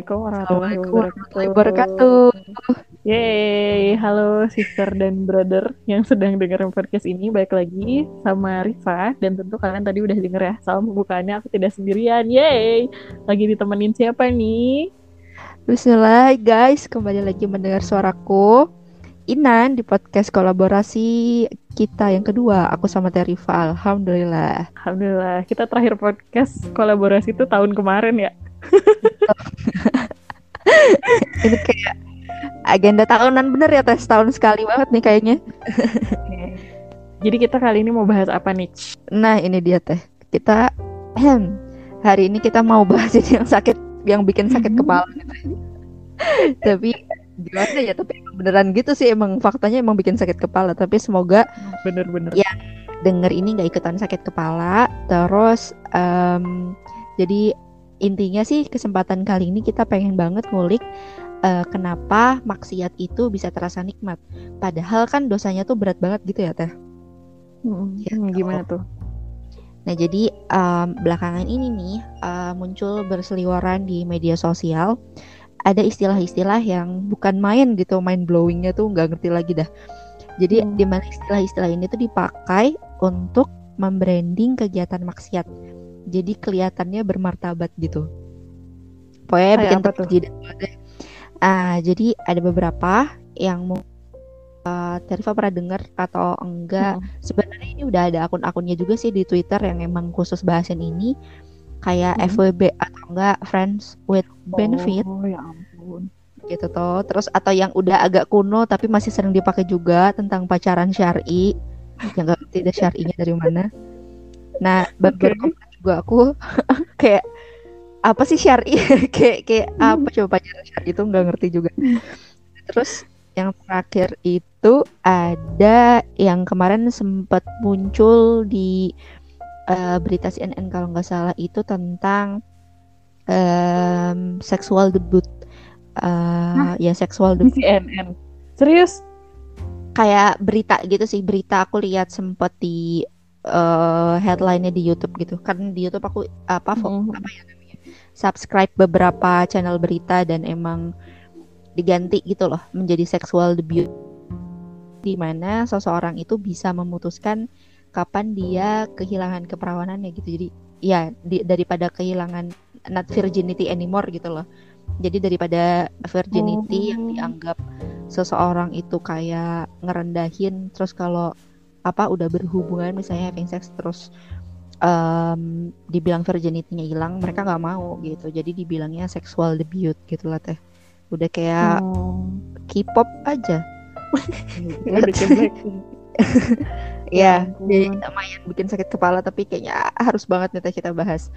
Assalamualaikum warahmatullahi wabarakatuh. Yeay, halo sister dan brother yang sedang dengerin podcast ini. Baik lagi sama Rifa dan tentu kalian tadi udah denger ya salam pembukaannya aku tidak sendirian. Yeay, lagi ditemenin siapa nih? Bismillah guys, kembali lagi mendengar suaraku. Inan di podcast kolaborasi kita yang kedua, aku sama Terifa. Alhamdulillah. Alhamdulillah, kita terakhir podcast kolaborasi itu tahun kemarin ya. Ini kayak agenda tahunan bener ya tes tahun sekali banget nih kayaknya. Jadi kita kali ini mau bahas apa nih? Nah ini dia teh. Kita hari ini kita mau bahas ini yang sakit, yang bikin sakit kepala. gitu. Tapi gimana ya? Tapi beneran gitu sih emang faktanya emang bikin sakit kepala. Tapi semoga Bener-bener. Ya. denger ini nggak ikutan sakit kepala. Terus em, jadi intinya sih kesempatan kali ini kita pengen banget ngulik eh, kenapa maksiat itu bisa terasa nikmat. Padahal kan dosanya tuh berat banget gitu ya teh. Hmm, Ya, hmm, gimana tuh? Nah, jadi em, belakangan ini nih eh, muncul berseliweran di media sosial ada istilah-istilah yang bukan main gitu, main blowingnya tuh nggak ngerti lagi dah. Jadi Hmm. di mana istilah-istilah ini tuh dipakai untuk membranding kegiatan maksiat. Jadi kelihatannya bermartabat gitu. Pokoknya Kayak bikin terpuji dan deh. Ah, jadi ada beberapa yang mau eh, Terifa pernah dengar atau enggak Hmm. sebenarnya ini udah ada akun-akunnya juga sih di Twitter yang emang khusus bahasin ini kayak Hmm. FWB atau enggak Friends with Benefit Oh ya ampun. gitu toh terus atau yang udah agak kuno tapi masih sering dipakai juga tentang pacaran syari yang ngerti deh syarinya dari mana nah bab Juga aku kayak apa sih syari? Kayak kayak apa? Coba pacaran syari itu nggak ngerti juga. Terus yang terakhir itu ada yang kemarin sempat muncul di eh, berita CNN kalau nggak salah itu tentang em, seksual debut. Eh, ya seksual Di debut. CNN. Serius? kayak berita gitu sih berita aku lihat sempet di eh, headline-nya di YouTube gitu kan di YouTube aku apa Hmm. apa ya namanya subscribe beberapa channel berita dan emang diganti gitu loh menjadi seksual debut di mana seseorang itu bisa memutuskan kapan dia kehilangan keperawanannya gitu jadi ya di- daripada kehilangan not virginity anymore gitu loh jadi daripada virginity yang Oh. dianggap seseorang itu kayak ngerendahin terus kalau apa udah berhubungan misalnya having sex terus em, dibilang virginity-nya hilang mereka nggak mau gitu jadi dibilangnya sexual debut gitu lah teh udah kayak Oh. K-pop aja Udah kayak Blackpink. ya ampun. jadi lumayan bikin sakit kepala tapi kayaknya harus banget nih teh kita bahas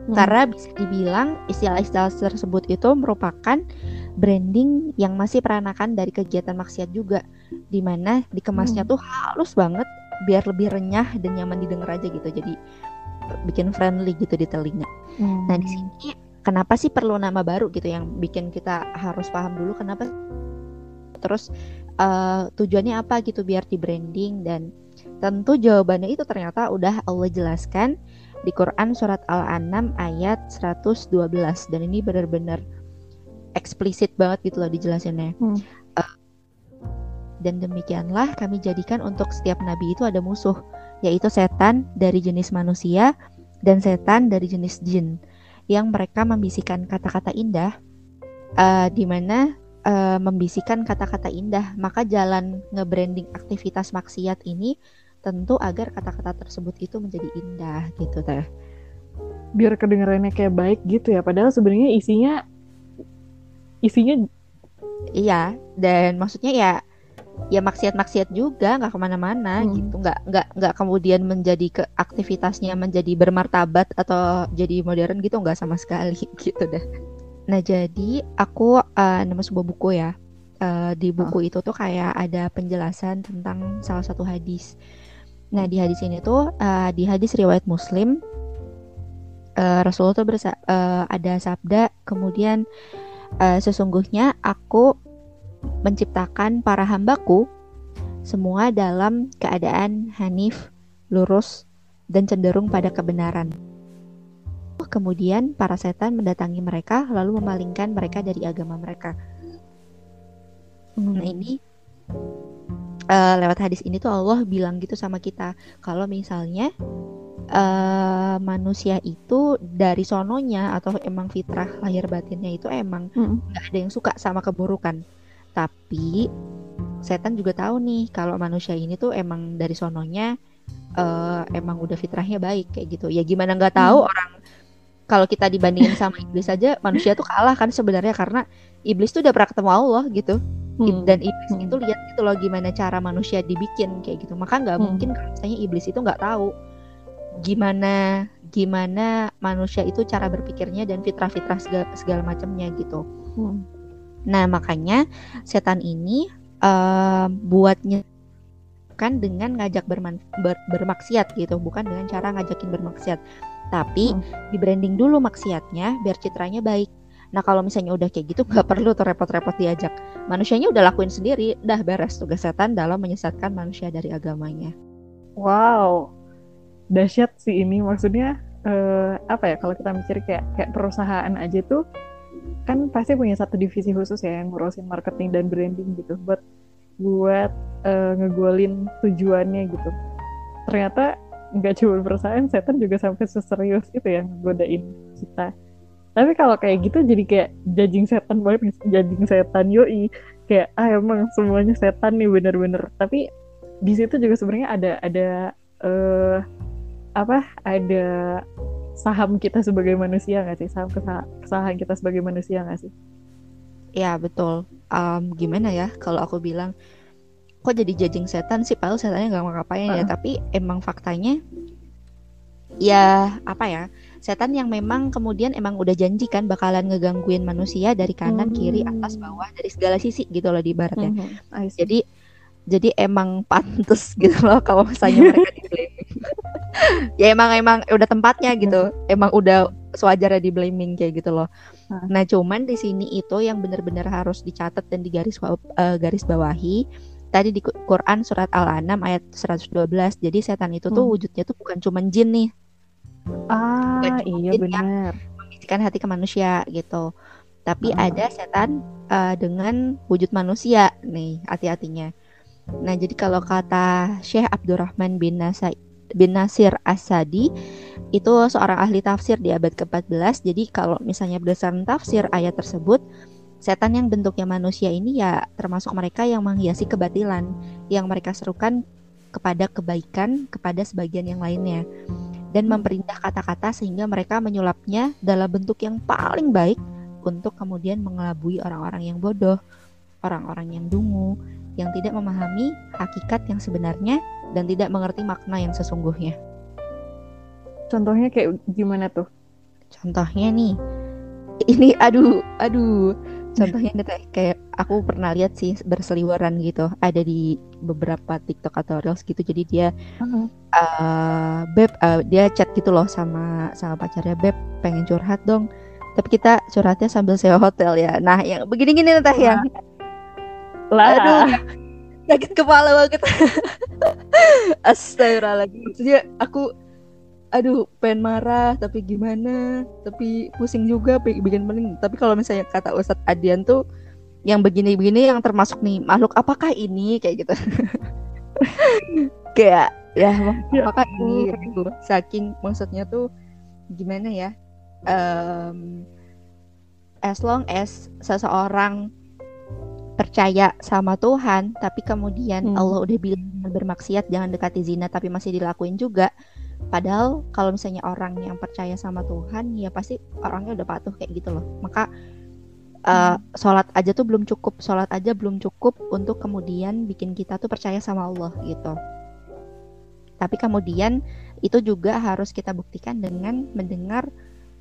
Hmm. karena bisa dibilang istilah-istilah tersebut itu merupakan branding yang masih peranakan dari kegiatan maksiat juga di mana dikemasnya Hmm. tuh halus banget biar lebih renyah dan nyaman didengar aja gitu jadi bikin friendly gitu di telinga Hmm. nah di sini kenapa sih perlu nama baru gitu yang bikin kita harus paham dulu kenapa terus eh, tujuannya apa gitu biar di branding dan tentu jawabannya itu ternyata udah Allah jelaskan di Quran surat Al-An'am ayat 112 dan ini benar-benar eksplisit banget gitu loh dijelasinnya. Hmm. Eh, dan demikianlah kami jadikan untuk setiap nabi itu ada musuh yaitu setan dari jenis manusia dan setan dari jenis jin yang mereka membisikkan kata-kata indah eh, di mana eh, membisikkan kata-kata indah maka jalan nge-branding aktivitas maksiat ini tentu agar kata-kata tersebut itu menjadi indah gitu teh biar kedengarannya kayak baik gitu ya padahal sebenarnya isinya isinya iya dan maksudnya ya ya maksiat-maksiat juga nggak ke mana-mana Hmm. gitu. Nggak nggak nggak kemudian menjadi ke aktivitasnya menjadi bermartabat atau jadi modern gitu nggak sama sekali gitu dah nah jadi aku eh, nemu sebuah buku ya. Eh, di buku itu tuh kayak ada penjelasan tentang salah satu hadis. Nah di hadis ini tuh eh, di hadis riwayat muslim eh, Rasulullah tuh bersa- eh, ada sabda kemudian eh, sesungguhnya aku menciptakan para hambaku semua dalam keadaan hanif, lurus, dan cenderung pada kebenaran. kemudian para setan mendatangi mereka lalu memalingkan mereka dari agama mereka. Nah ini uh, lewat hadis ini tuh Allah bilang gitu sama kita kalau misalnya uh, manusia itu dari sononya atau emang fitrah lahir batinnya itu emang Hmm. nggak ada yang suka sama keburukan. Tapi setan juga tahu nih kalau manusia ini tuh emang dari sononya uh, emang udah fitrahnya baik kayak gitu. Ya gimana nggak tahu Hmm. orang kalau kita dibandingin sama iblis aja manusia tuh kalah kan sebenarnya karena iblis tuh udah pernah ketemu Allah gitu. Hmm. Dan iblis Hmm. itu lihat gitu loh gimana cara manusia dibikin kayak gitu. Maka nggak Hmm. mungkin kalau misalnya iblis itu nggak tahu gimana gimana manusia itu cara berpikirnya dan fitrah-fitrah segala, segala macamnya gitu. Hmm. Nah, makanya setan ini eh, buatnya kan dengan ngajak berman- ber- bermaksiat gitu, bukan dengan cara ngajakin bermaksiat. Tapi Hmm. di branding dulu maksiatnya biar citranya baik. Nah, kalau misalnya udah kayak gitu nggak perlu tuh repot-repot diajak. Manusianya udah lakuin sendiri, dah beres tugas setan dalam menyesatkan manusia dari agamanya. Wow, dahsyat sih ini. Maksudnya eh, apa ya? Kalau kita mikir kayak kayak perusahaan aja tuh kan pasti punya satu divisi khusus ya yang ngurusin marketing dan branding gitu buat buat eh, ngegolin tujuannya gitu. Ternyata nggak cuma perusahaan, setan juga sampai seserius itu ya ngegodain kita. Tapi kalau kayak gitu jadi kayak judging setan banget, judging setan yoi. Kayak ah emang semuanya setan nih bener-bener. Tapi di situ juga sebenarnya ada ada eh apa ada saham kita sebagai manusia nggak sih saham kesa- kesalahan kita sebagai manusia nggak sih Ya betul. Em, gimana ya kalau aku bilang kok jadi judging setan sih padahal setannya nggak ngapain ya Heeh. tapi emang faktanya ya apa ya setan yang memang kemudian emang udah janji kan bakalan ngegangguin manusia dari kanan kiri atas Hmm. bawah dari segala sisi gitu loh di ibaratnya Mhm, I see. jadi jadi emang pantes gitu loh kalau misalnya mereka di blaming ya emang emang udah tempatnya gitu. Emang udah sewajarnya di blaming kayak gitu loh. Nah cuman di sini itu yang benar-benar harus dicatat dan digaris eh, garis bawahi. Tadi di Qu- Quran surat Al-An'am ayat 112 jadi setan itu tuh Hmm. wujudnya tuh bukan cuman jin nih. Ah bukan iya benar membisikkan hati ke manusia gitu. Tapi Ah. ada setan eh, dengan wujud manusia nih hati-hatinya. Nah jadi kalau kata Syekh Abdurrahman bin Nasa bin Nasir Asadi itu seorang ahli tafsir di abad ke-14 jadi kalau misalnya berdasarkan tafsir ayat tersebut setan yang bentuknya manusia ini ya termasuk mereka yang menghiasi kebatilan yang mereka serukan kepada kebaikan kepada sebagian yang lainnya. Dan memperindah kata-kata sehingga mereka menyulapnya dalam bentuk yang paling baik untuk kemudian mengelabui orang-orang yang bodoh, orang-orang yang dungu, yang tidak memahami hakikat yang sebenarnya dan tidak mengerti makna yang sesungguhnya. contohnya kayak gimana tuh? Contohnya nih, ini aduh, aduh, contohnya nih kayak aku pernah lihat sih berseliweran gitu, ada di beberapa TikTok atau Reels gitu, jadi dia Heeh. eh beb eh, dia chat gitu loh sama sama pacarnya beb pengen curhat dong tapi kita curhatnya sambil sewa hotel ya. Nah yang begini-gini nih teh yang lah. Aduh sakit kepala banget. Astagfirullahaladzim. Maksudnya aku aduh pengen marah tapi gimana? Tapi pusing juga bi- bikin pening tapi kalau misalnya kata Ustadz Adian tuh yang begini-begini yang termasuk nih makhluk apakah ini? Kayak gitu. Kayak ya Ya apakah ini? Ampun. gitu. Saking maksudnya tuh gimana ya? Em, as long as seseorang percaya sama Tuhan tapi kemudian Hmm. Allah udah bilang bermaksiat jangan dekati zina tapi masih dilakuin juga. Padahal kalau misalnya orang yang percaya sama Tuhan ya pasti orangnya udah patuh kayak gitu loh. Maka uh, sholat aja tuh belum cukup sholat aja belum cukup untuk kemudian bikin kita tuh percaya sama Allah gitu. Tapi kemudian itu juga harus kita buktikan dengan mendengar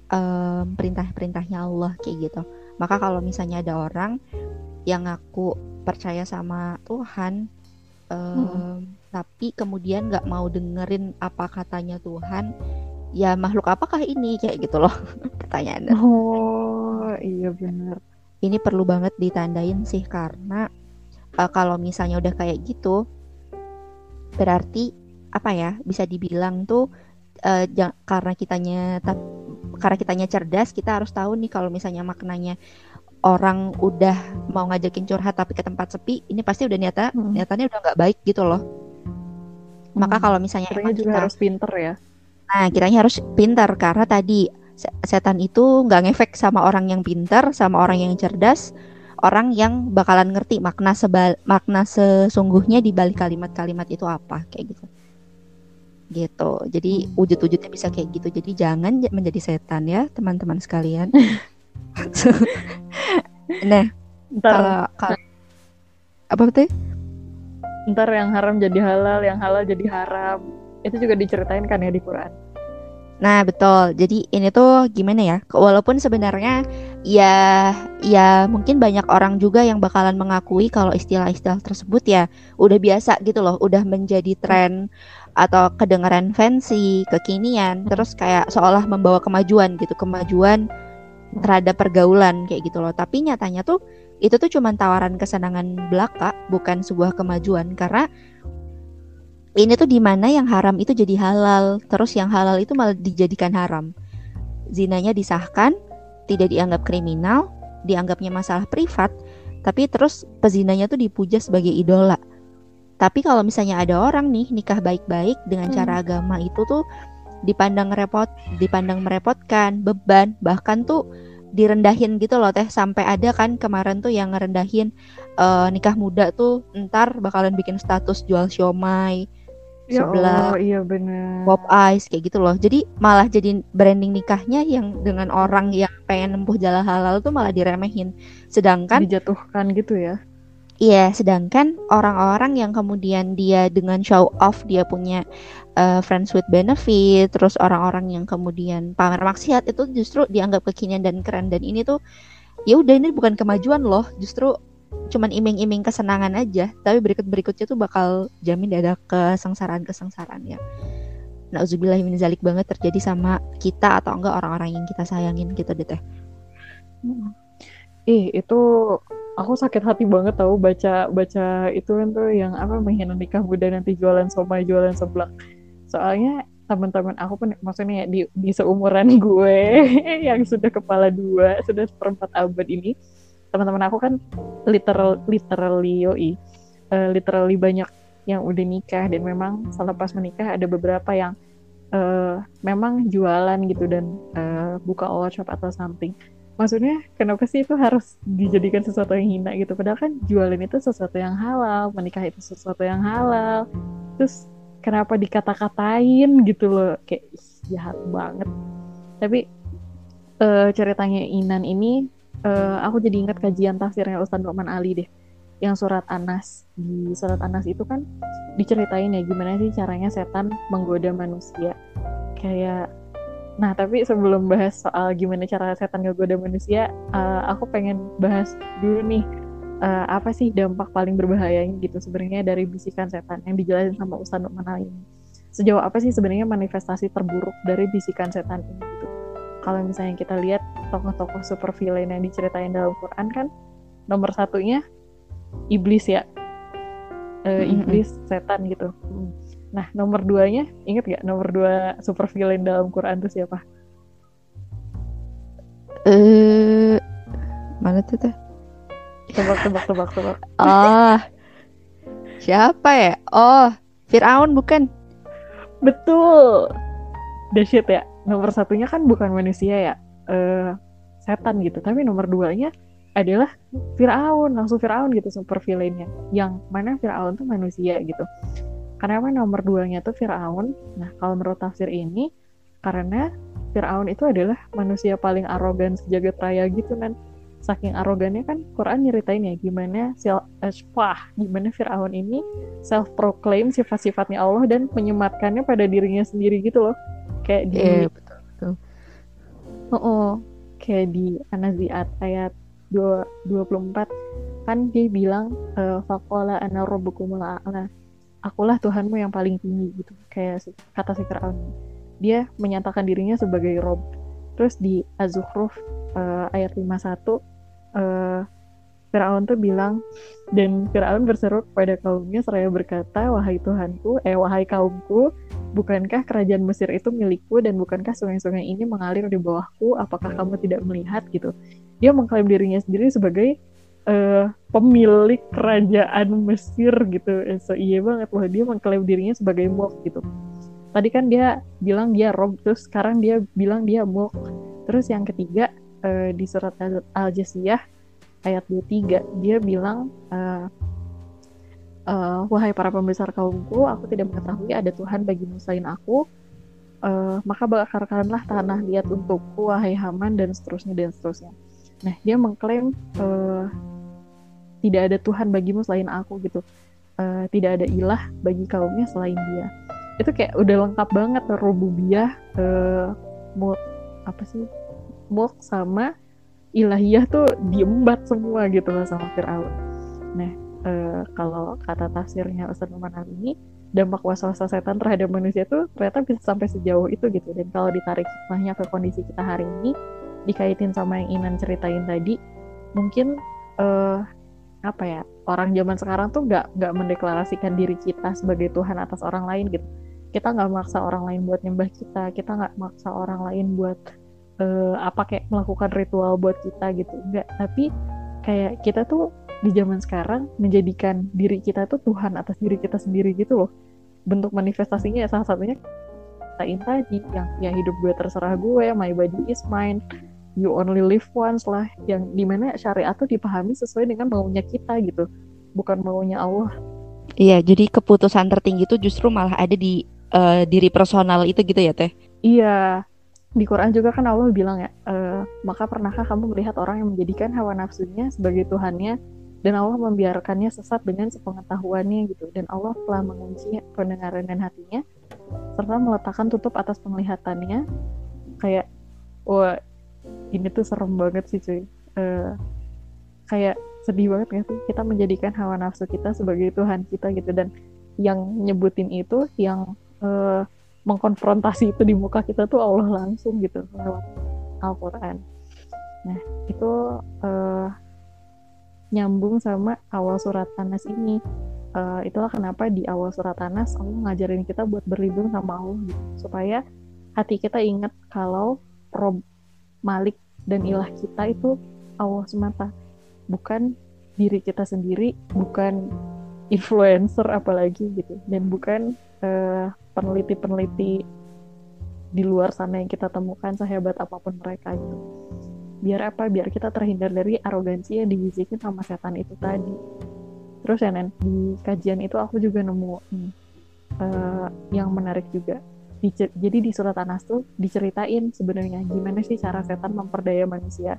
em, perintah-perintahnya Allah kayak gitu maka kalau misalnya ada orang yang ngaku percaya sama Tuhan em, tapi kemudian nggak mau dengerin apa katanya Tuhan ya makhluk apakah ini? Kayak gitu loh pertanyaannya oh iya benar ini perlu banget ditandain sih karena eh, kalau misalnya udah kayak gitu berarti apa ya bisa dibilang tuh eh, jang- karena kitanya karena kitanya cerdas kita harus tahu nih kalau misalnya maknanya orang udah mau ngajakin curhat tapi ke tempat sepi ini pasti udah niatnya hmm. niatannya udah nggak baik gitu loh maka hmm. kalau misalnya emang juga kita harus pinter ya nah kiranya harus pinter karena tadi setan itu nggak ngefek sama orang yang pinter sama orang yang cerdas orang yang bakalan ngerti makna sebal makna sesungguhnya di balik kalimat-kalimat itu apa kayak gitu gitu. Jadi hmm. wujud-wujudnya bisa kayak gitu. Jadi jangan menjadi setan ya teman-teman sekalian. Nah kalau apa betul ntar yang haram jadi halal yang halal jadi haram. Itu juga diceritain kan ya di Quran. Nah, betul. Jadi ini tuh gimana ya? Walaupun sebenarnya ya ya mungkin banyak orang juga yang bakalan mengakui kalau istilah-istilah tersebut ya udah biasa gitu loh, udah menjadi tren atau kedengaran fancy, kekinian, terus kayak seolah membawa kemajuan gitu, kemajuan terhadap pergaulan kayak gitu loh. Tapi nyatanya tuh itu tuh cuma tawaran kesenangan belaka, bukan sebuah kemajuan karena ini tuh di mana yang haram itu jadi halal, terus yang halal itu malah dijadikan haram. Zinanya disahkan, tidak dianggap kriminal, dianggapnya masalah privat, tapi terus pezinanya tuh dipuja sebagai idola. Tapi kalau misalnya ada orang nih nikah baik-baik dengan hmm. cara agama itu tuh dipandang repot, dipandang merepotkan, beban, bahkan tuh direndahin gitu loh teh. Sampai ada kan kemarin tuh yang ngerendahin uh, nikah muda tuh ntar bakalan bikin status jual siomay ya sebelah oh, iya bener. pop ice kayak gitu loh. Jadi malah jadi branding nikahnya yang dengan orang yang pengen nempuh jalan halal tuh malah diremehin. Sedangkan dijatuhkan gitu ya Iya, sedangkan orang-orang yang kemudian dia dengan show off dia punya uh, friends with benefit, terus orang-orang yang kemudian pamer maksiat itu justru dianggap kekinian dan keren. Dan ini tuh ya udah ini bukan kemajuan loh, justru cuman iming-iming kesenangan aja. Tapi berikut-berikutnya tuh bakal jamin ada kesengsaraan-kesengsaraan ya Nauzubillah min zalik banget terjadi sama kita atau enggak orang-orang yang kita sayangin gitu deh teh. Ih, itu aku sakit hati banget tahu baca baca itu kan tuh yang apa menghina nikah muda nanti jualan somai jualan seblak. Soalnya teman-teman aku pun maksudnya di, di seumuran gue yang sudah kepala dua sudah seperempat abad ini teman-teman aku kan literal literally yoi uh, literally banyak yang udah nikah dan memang selepas menikah ada beberapa yang uh, memang jualan gitu dan uh, buka workshop atau something maksudnya kenapa sih itu harus dijadikan sesuatu yang hina gitu? Padahal kan jualan itu sesuatu yang halal menikah itu sesuatu yang halal. Terus kenapa dikata-katain gitu loh? Kayak jahat banget. Tapi uh, ceritanya Inan ini uh, aku jadi ingat kajian tafsirnya Ustadz Nu'man Ali deh. Yang surat Anas. Di surat Anas itu kan diceritain ya gimana sih caranya setan menggoda manusia. Kayak nah tapi sebelum bahas soal gimana cara setan ngegoda manusia uh, aku pengen bahas dulu nih uh, apa sih dampak paling berbahaya gitu sebenarnya dari bisikan setan yang dijelasin sama Ustadz Nu'man Ali ini? Sejauh apa sih sebenarnya manifestasi terburuk dari bisikan setan ini gitu? Kalau misalnya kita lihat tokoh-tokoh super villain yang diceritain dalam Quran kan nomor satunya iblis ya. E, iblis setan gitu. hmm. Nah nomor duanya inget gak nomor dua super villain dalam Quran itu siapa? Eh mana tuh teh tebak tebak tebak tebak. Ah siapa ya? Oh Fir'aun bukan? Betul. Dahsyat ya. Nomor satunya kan bukan manusia ya. Uh, setan gitu. Tapi nomor duanya adalah Firaun. Langsung Firaun gitu super villainnya. Yang mana Firaun tuh manusia gitu karena apa nomor duanya tuh Firaun. Nah kalau menurut tafsir ini karena Firaun itu adalah manusia paling arogan sejagat raya gitu kan saking arogannya kan Quran nyeritain ya gimana self eh, gimana Firaun ini self proclaim sifat-sifatnya Allah dan menyematkannya pada dirinya sendiri gitu loh. Kayak di yeah, betul, betul. Oh, oh kayak di Anaziat ayat 2, 24 kan dia bilang eh, fakola ana rabbukumul a'la akulah Tuhanmu yang paling tinggi gitu kayak kata si Fir'aun dia menyatakan dirinya sebagai Rob terus di Az-Zukhruf uh, ayat 51 uh, Fir'aun tuh bilang dan Fir'aun berseru kepada kaumnya seraya berkata wahai Tuhanku eh wahai kaumku bukankah kerajaan Mesir itu milikku dan bukankah sungai-sungai ini mengalir di bawahku? Apakah kamu tidak melihat gitu? Dia mengklaim dirinya sendiri sebagai uh, pemilik kerajaan Mesir gitu. So iya banget loh dia mengklaim dirinya sebagai mulk gitu. Tadi kan dia bilang dia rob, terus sekarang dia bilang dia mulk. Terus yang ketiga uh, di surat Al-Jasiyah ayat 23 dia bilang uh, uh, wahai para pembesar kaumku, aku tidak mengetahui ada Tuhan bagimu selain aku. Uh, maka bakarkanlah tanah liat untukku, wahai Haman dan seterusnya dan seterusnya. Nah, dia mengklaim uh, tidak ada Tuhan bagimu selain aku gitu. Uh, tidak ada ilah bagi kaumnya selain dia. Itu kayak udah lengkap banget rububiyah, uh, mulk apa sih, mulk sama ilahiyah tuh diembat semua gitu loh sama Fir'aun. Nah, uh, kalau kata tafsirnya Ustaz Muhammad ini dampak waswasa setan terhadap manusia itu ternyata bisa sampai sejauh itu gitu dan kalau ditarik hikmahnya ke kondisi kita hari ini dikaitin sama yang Inan ceritain tadi mungkin uh, apa ya orang zaman sekarang tuh nggak nggak mendeklarasikan diri kita sebagai Tuhan atas orang lain gitu. Kita nggak maksa orang lain buat nyembah kita kita nggak maksa orang lain buat uh, apa kayak melakukan ritual buat kita gitu. Enggak tapi kayak kita tuh di zaman sekarang menjadikan diri kita tuh Tuhan atas diri kita sendiri gitu loh. Bentuk manifestasinya ya salah satunya katain tadi yang yang hidup gue terserah gue my body is mine you only live once lah yang di mana syariat tuh dipahami sesuai dengan maunya kita gitu bukan maunya Allah. Iya jadi keputusan tertinggi itu justru malah ada di uh, diri personal itu gitu ya teh? Iya di Quran juga kan Allah bilang ya, e, maka pernahkah kamu melihat orang yang menjadikan hawa nafsunya sebagai Tuhannya dan Allah membiarkannya sesat dengan sepengetahuannya gitu dan Allah telah mengunci pendengaran dan hatinya serta meletakkan tutup atas penglihatannya. Kayak wah ini tuh serem banget sih cuy uh, kayak sedih banget gak sih kita menjadikan hawa nafsu kita sebagai Tuhan kita gitu dan yang nyebutin itu yang uh, mengkonfrontasi itu di muka kita tuh Allah langsung gitu lewat Al-Quran nah itu uh, nyambung sama awal surat Tanas ini. Uh, itulah kenapa di awal surat Tanas Allah ngajarin kita buat berlindung sama Allah gitu. supaya hati kita ingat kalau Malik dan ilah kita itu Allah semata, bukan diri kita sendiri, bukan influencer apalagi gitu, dan bukan eh, peneliti-peneliti di luar sana yang kita temukan sehebat apa pun mereka gitu. Biar apa? Biar kita terhindar dari arogansi yang dibisikin sama setan itu tadi. Terus ya Nen di kajian itu aku juga nemu hmm, uh, yang menarik juga jadi di surat Anas tuh diceritain sebenarnya gimana sih cara setan memperdaya manusia.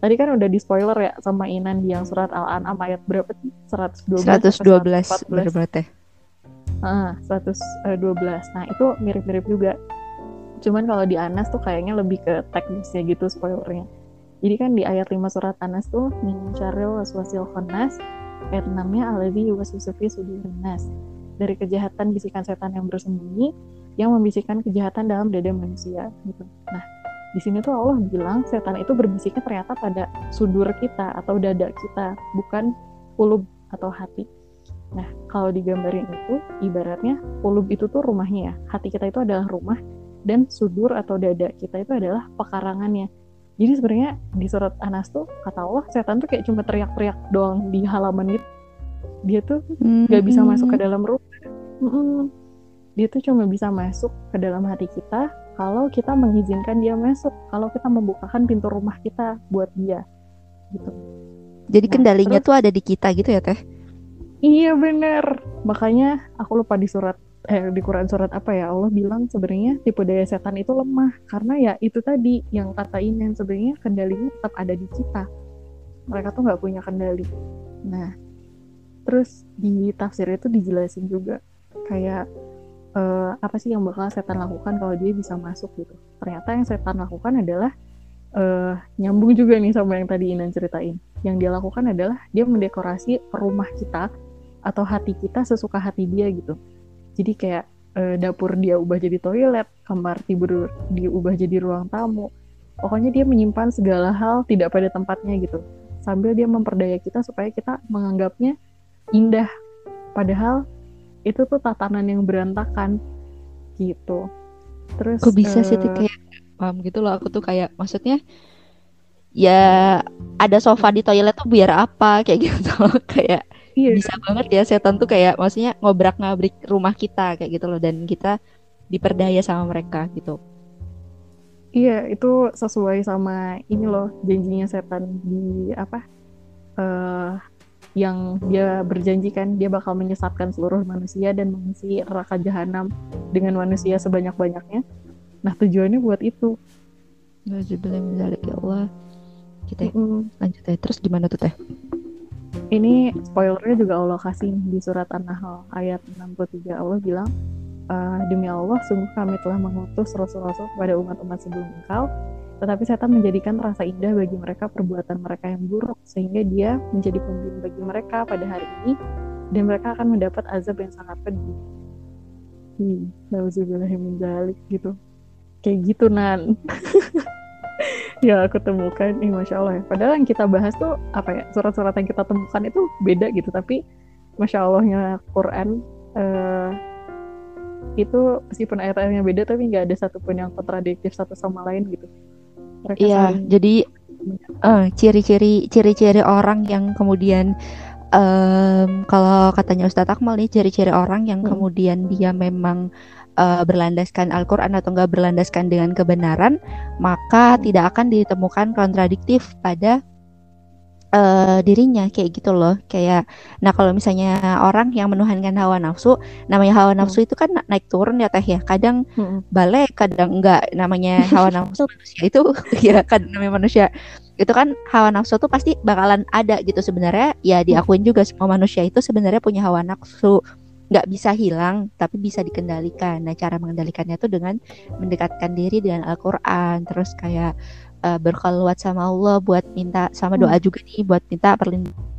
Tadi kan udah di spoiler ya sama Inan di yang surat Al-An'am ayat berapa sih? 112 112 berarti ah 112 nah itu mirip-mirip juga. Cuman kalau di Anas tuh kayaknya lebih ke teknisnya gitu spoilernya. Jadi kan di ayat 5 surat Anas tuh min syarril waswasil khannas ayat 6-nya alladzi yuwaswisu fi sudurin nas. Dari kejahatan bisikan setan yang bersembunyi yang membisikkan kejahatan dalam dada manusia gitu. Nah, di sini tuh Allah bilang setan itu berbisiknya ternyata pada sudur kita atau dada kita, bukan ulub atau hati. Nah, kalau digambarin itu, ibaratnya ulub itu tuh rumahnya ya. Hati kita itu adalah rumah, dan sudur atau dada kita itu adalah pekarangannya jadi sebenarnya di surat Anas tuh kata Allah setan tuh kayak cuma teriak-teriak doang di halaman gitu dia tuh nggak mm-hmm. bisa masuk ke dalam rumah mm-hmm. Dia tuh cuma bisa masuk ke dalam hati kita kalau kita mengizinkan dia masuk kalau kita membukakan pintu rumah kita buat dia gitu. Jadi nah, kendalinya terus, tuh ada di kita gitu ya teh? Iya bener. Makanya aku lupa di surat eh di Quran surat apa ya? Allah bilang sebenarnya tipe daya setan itu lemah. Karena ya itu tadi yang kata yang sebenarnya kendalinya tetap ada di kita. Mereka tuh nggak punya kendali. Nah terus di tafsir itu dijelasin juga. Kayak uh, apa sih yang bakal setan lakukan kalau dia bisa masuk gitu. Ternyata yang setan lakukan adalah uh, nyambung juga nih sama yang tadi Inan ceritain. Yang dia lakukan adalah dia mendekorasi rumah kita atau hati kita sesuka hati dia gitu. Jadi kayak uh, dapur dia ubah jadi toilet kamar tidur diubah jadi ruang tamu. Pokoknya dia menyimpan segala hal tidak pada tempatnya gitu. Sambil dia memperdaya kita supaya kita menganggapnya indah. Padahal itu tuh tatanan yang berantakan gitu. Terus Kok bisa sih tuh eh, kayak paham gitu loh aku tuh kayak maksudnya ya ada sofa di toilet tuh biar apa kayak gitu. Loh kayak iya. bisa banget ya setan tuh kayak maksudnya ngobrak-ngabrik rumah kita kayak gitu loh. Dan kita diperdaya sama mereka gitu. iya itu sesuai sama ini loh janjinya setan di apa eh yang dia berjanjikan dia bakal menyesatkan seluruh manusia dan mengisi neraka jahanam dengan manusia sebanyak-banyaknya nah tujuannya buat itu ya Allah. Kita lanjut ya. Terus gimana tuh teh? ini spoilernya juga Allah kasih di surat An-Nahl ayat 63 Allah bilang "Eh, demi Allah sungguh kami telah mengutus rasul-rasul kepada umat-umat sebelum engkau tetapi setan menjadikan rasa indah bagi mereka perbuatan mereka yang buruk sehingga dia menjadi pembimbing bagi mereka pada hari ini dan mereka akan mendapat azab yang sangat pedih. Hmm, dzalik gitu. Kayak gitu nan. ya aku temukan, ih masya Allah ya. Padahal yang kita bahas tuh apa ya surat-surat yang kita temukan itu beda gitu, tapi masya Allahnya Quran eh, itu meskipun ayat-ayatnya beda tapi nggak ada satupun yang kontradiktif satu sama lain gitu. Iya, saling jadi eh, ciri-ciri ciri-ciri orang yang kemudian em, kalau katanya Ustadz Akmal nih ciri-ciri orang yang Hmm. kemudian dia memang eh, berlandaskan Al-Quran atau enggak berlandaskan dengan kebenaran, maka Hmm. tidak akan ditemukan kontradiktif pada eh, dirinya kayak gitu loh. Kayak, nah kalau misalnya orang yang menuhankan hawa nafsu, namanya hawa nafsu itu kan na- naik turun ya teh ya. Kadang Mm-mm. balik kadang enggak namanya hawa nafsu manusia itu ya kan namanya manusia itu kan hawa nafsu tuh pasti bakalan ada gitu sebenarnya ya diakuin juga semua manusia itu sebenarnya punya hawa nafsu nggak bisa hilang tapi bisa dikendalikan nah cara mengendalikannya tuh dengan mendekatkan diri dengan Al-Quran terus kayak eh, berkhulwat sama Allah buat minta sama doa juga nih buat minta perlindungan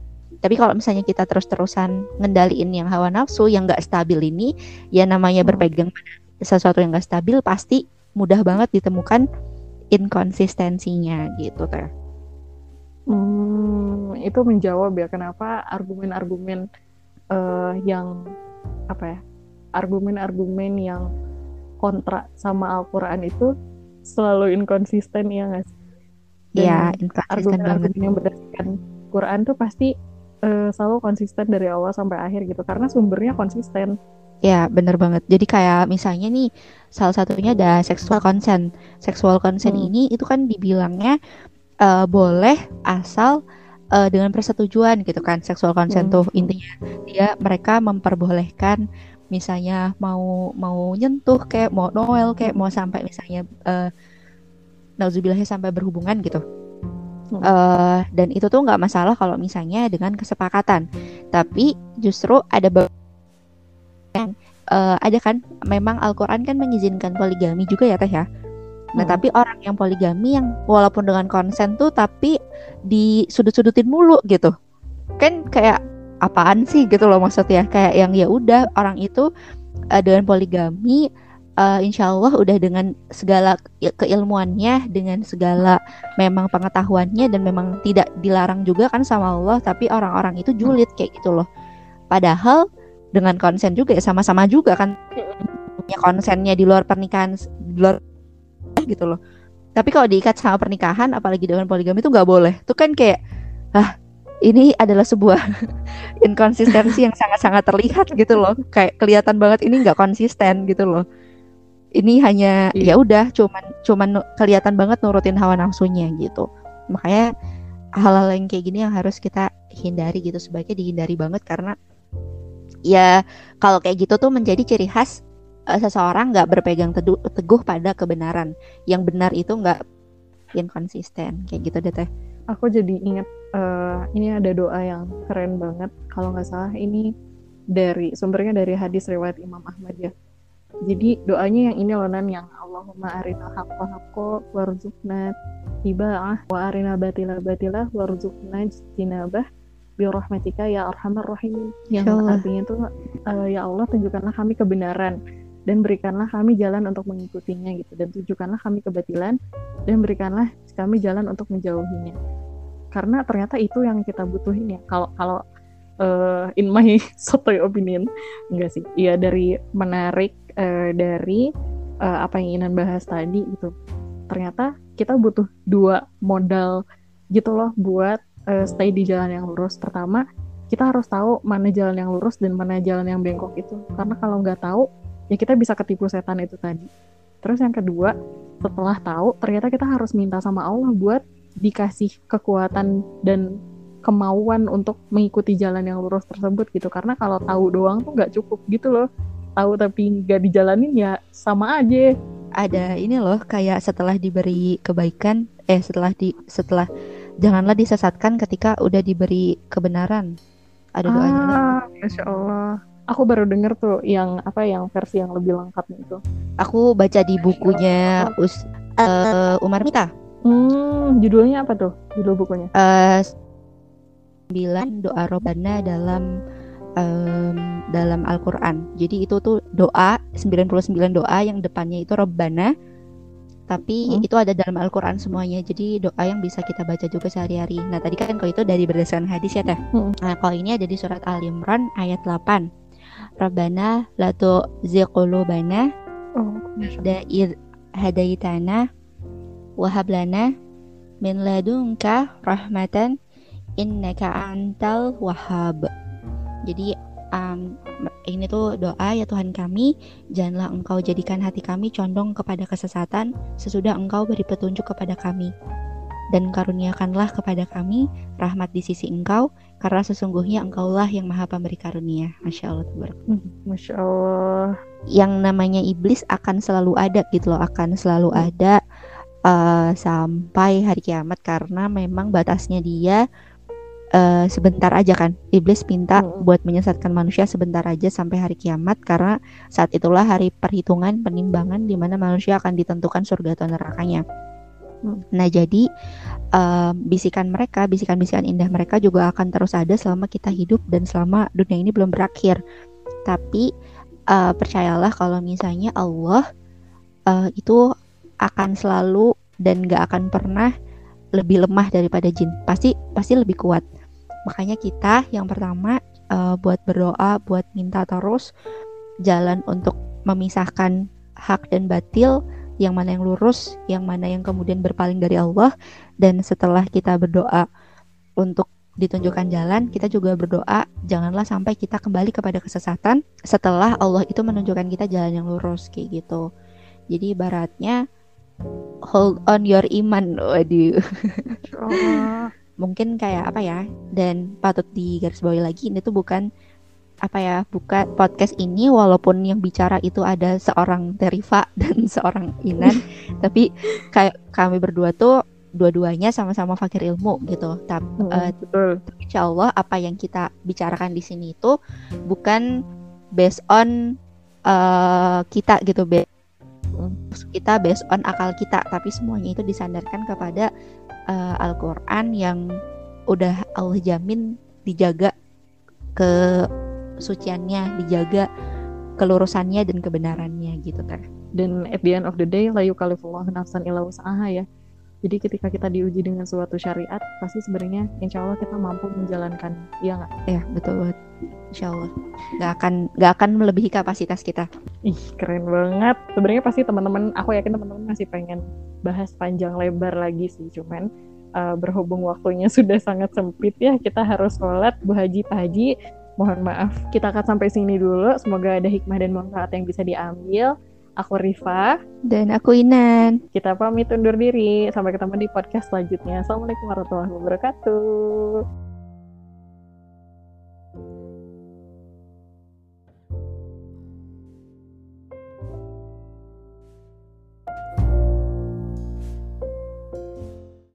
tapi kalau misalnya kita terus-terusan ngendaliin yang hawa nafsu yang nggak stabil ini ya namanya Hmm. berpegang pada sesuatu yang nggak stabil pasti mudah banget ditemukan inkonsistensinya gitu teh. Hmm, itu menjawab ya kenapa argumen-argumen eh, yang apa ya argumen-argumen yang kontra sama Al-Quran itu selalu inkonsisten ya nggak sih? Ya, inkonsisten banget. argumen-argumen yang berdasarkan Quran tuh pasti eh, selalu konsisten dari awal sampai akhir gitu karena sumbernya konsisten. Ya, bener banget. Jadi kayak misalnya nih, salah satunya ada sexual consent. Sexual consent Hmm. ini itu kan dibilangnya eh, boleh asal eh, dengan persetujuan gitu kan. Sexual consent Hmm. tuh intinya dia mereka memperbolehkan misalnya mau mau nyentuh kayak mau noel kayak mau sampai misalnya eh nauzubillahnya sampai berhubungan gitu. Hmm. Eh, dan itu tuh nggak masalah kalau misalnya dengan kesepakatan. Tapi justru ada eh, ada kan memang Al-Qur'an kan mengizinkan poligami juga ya Teh ya. Nah, Hmm. tapi orang yang poligami yang walaupun dengan konsen tuh tapi disudut-sudutin mulu gitu. Kan kayak apaan sih gitu loh maksudnya. Kayak yang ya udah orang itu eh, dengan poligami eh, insya Allah udah dengan segala ke- keilmuannya dengan segala memang pengetahuannya dan memang tidak dilarang juga kan sama Allah tapi orang-orang itu julid kayak gitu loh. Padahal dengan konsen juga ya sama-sama juga kan. Punya konsennya di luar pernikahan di luar gitu loh. Tapi kalau diikat sama pernikahan apalagi dengan poligami itu nggak boleh. Tuh kan kayak ah ini adalah sebuah inkonsistensi yang sangat-sangat terlihat gitu loh. Kayak kelihatan banget ini nggak konsisten gitu loh. Ini hanya Iya. ya udah cuman cuman kelihatan banget nurutin hawa nafsunya gitu. Makanya hal-hal yang kayak gini yang harus kita hindari gitu. Sebaiknya dihindari banget karena ya kalau kayak gitu tuh menjadi ciri khas eh, seseorang nggak berpegang teduh, teguh pada kebenaran. Yang benar itu nggak inkonsisten. Kayak gitu deh teh. Aku jadi ingat eh, ini ada doa yang keren banget. Kalau nggak salah ini dari sumbernya dari hadis riwayat Imam Ahmad ya. Jadi doanya yang ini loh Nan yang Allahumma arina haqqa haqqa warzuqna tiba'ah wa arina batila batila warzuqna jinabah bi rahmatika ya arhamar rahimin. Yang artinya tuh eh, ya Allah tunjukkanlah kami kebenaran dan berikanlah kami jalan untuk mengikutinya gitu dan tunjukkanlah kami kebatilan dan berikanlah kami jalan untuk menjauhinya karena ternyata itu yang kita butuhin ya kalau kalau eh, in my sotoy opinion enggak sih iya dari menarik uh, dari uh, apa yang Inan bahas tadi gitu. Ternyata kita butuh dua modal gitu loh buat uh, stay di jalan yang lurus. Pertama, kita harus tahu mana jalan yang lurus dan mana jalan yang bengkok itu. Karena kalau nggak tahu, ya kita bisa ketipu setan itu tadi. Terus yang kedua, setelah tahu, ternyata kita harus minta sama Allah buat dikasih kekuatan dan kemauan untuk mengikuti jalan yang lurus tersebut gitu. Karena kalau tahu doang tuh nggak cukup gitu loh. Tahu tapi nggak dijalanin ya sama aja. Ada ini loh kayak setelah diberi kebaikan eh setelah di setelah janganlah disesatkan ketika udah diberi kebenaran. Ada doanya. Ah, masya Allah aku baru denger tuh yang apa yang versi yang lebih lengkap itu aku baca di bukunya Us uh, Umar Mita hmm judulnya apa tuh judul bukunya uh, 9 doa robana dalam um, dalam Al-Qur'an. Jadi itu tuh doa 99 doa yang depannya itu robana tapi hmm. itu ada dalam Al-Qur'an semuanya. Jadi doa yang bisa kita baca juga sehari-hari. Nah, tadi kan kalau itu dari berdasarkan hadis ya, Teh. Hmm. Nah, kalau ini ada di surat Al Imran ayat 8. Rabbana la tu'zigh qulubana oh, da'ir hadaitana wa hab lana min ladunka rahmatan innaka antal wahhab. Jadi um, ini tuh doa ya Tuhan kami, janganlah Engkau jadikan hati kami condong kepada kesesatan sesudah Engkau beri petunjuk kepada kami. Dan karuniakanlah kepada kami rahmat di sisi Engkau, karena sesungguhnya Engkaulah yang maha pemberi karunia. Masya Allah. Hmm, Masya Allah. Yang namanya iblis akan selalu ada gitu loh, akan selalu ada uh, sampai hari kiamat karena memang batasnya dia uh, sebentar aja kan iblis minta hmm. buat menyesatkan manusia sebentar aja sampai hari kiamat karena saat itulah hari perhitungan penimbangan di mana manusia akan ditentukan surga atau nerakanya hmm. Nah jadi uh, bisikan mereka bisikan-bisikan indah mereka juga akan terus ada selama kita hidup dan selama dunia ini belum berakhir. Tapi uh, percayalah kalau misalnya Allah uh, itu akan selalu dan gak akan pernah lebih lemah daripada jin. Pasti pasti lebih kuat. Makanya kita yang pertama uh, buat berdoa, buat minta terus jalan untuk memisahkan hak dan batil, yang mana yang lurus, yang mana yang kemudian berpaling dari Allah dan setelah kita berdoa untuk ditunjukkan jalan, kita juga berdoa janganlah sampai kita kembali kepada kesesatan setelah Allah itu menunjukkan kita jalan yang lurus kayak gitu. Jadi ibaratnya hold on your iman, waduh. mungkin kayak apa ya dan patut digarisbawahi lagi ini tuh bukan apa ya buka podcast ini walaupun yang bicara itu ada seorang Terifa dan seorang Inan tapi kayak kami berdua tuh dua-duanya sama-sama fakir ilmu gitu. Tapi hmm, uh, betul. Insya Allah apa yang kita bicarakan di sini itu bukan based on uh, kita gitu, be kita based on akal kita, tapi semuanya itu disandarkan kepada uh, Al-Quran yang udah Allah jamin dijaga ke suciannya, dijaga kelurusannya dan kebenarannya gitu kan. Dan at the end of the day la yukallifullahu nafsan illa usaha ya. Jadi ketika kita diuji dengan suatu syariat, pasti sebenarnya insya Allah kita mampu menjalankan, iya nggak? Ya betul banget. Insya Allah nggak akan nggak akan melebihi kapasitas kita. Ih keren banget. Sebenarnya pasti teman-teman, aku yakin teman-teman masih pengen bahas panjang lebar lagi sih, cuman uh, berhubung waktunya sudah sangat sempit ya, kita harus sholat. Bu Haji, Pak Haji, mohon maaf. Kita akan sampai sini dulu. Semoga ada hikmah dan manfaat yang bisa diambil. Aku Rifa dan aku Inan. Kita pamit undur diri. Sampai ketemu di podcast selanjutnya. Assalamualaikum warahmatullahi wabarakatuh.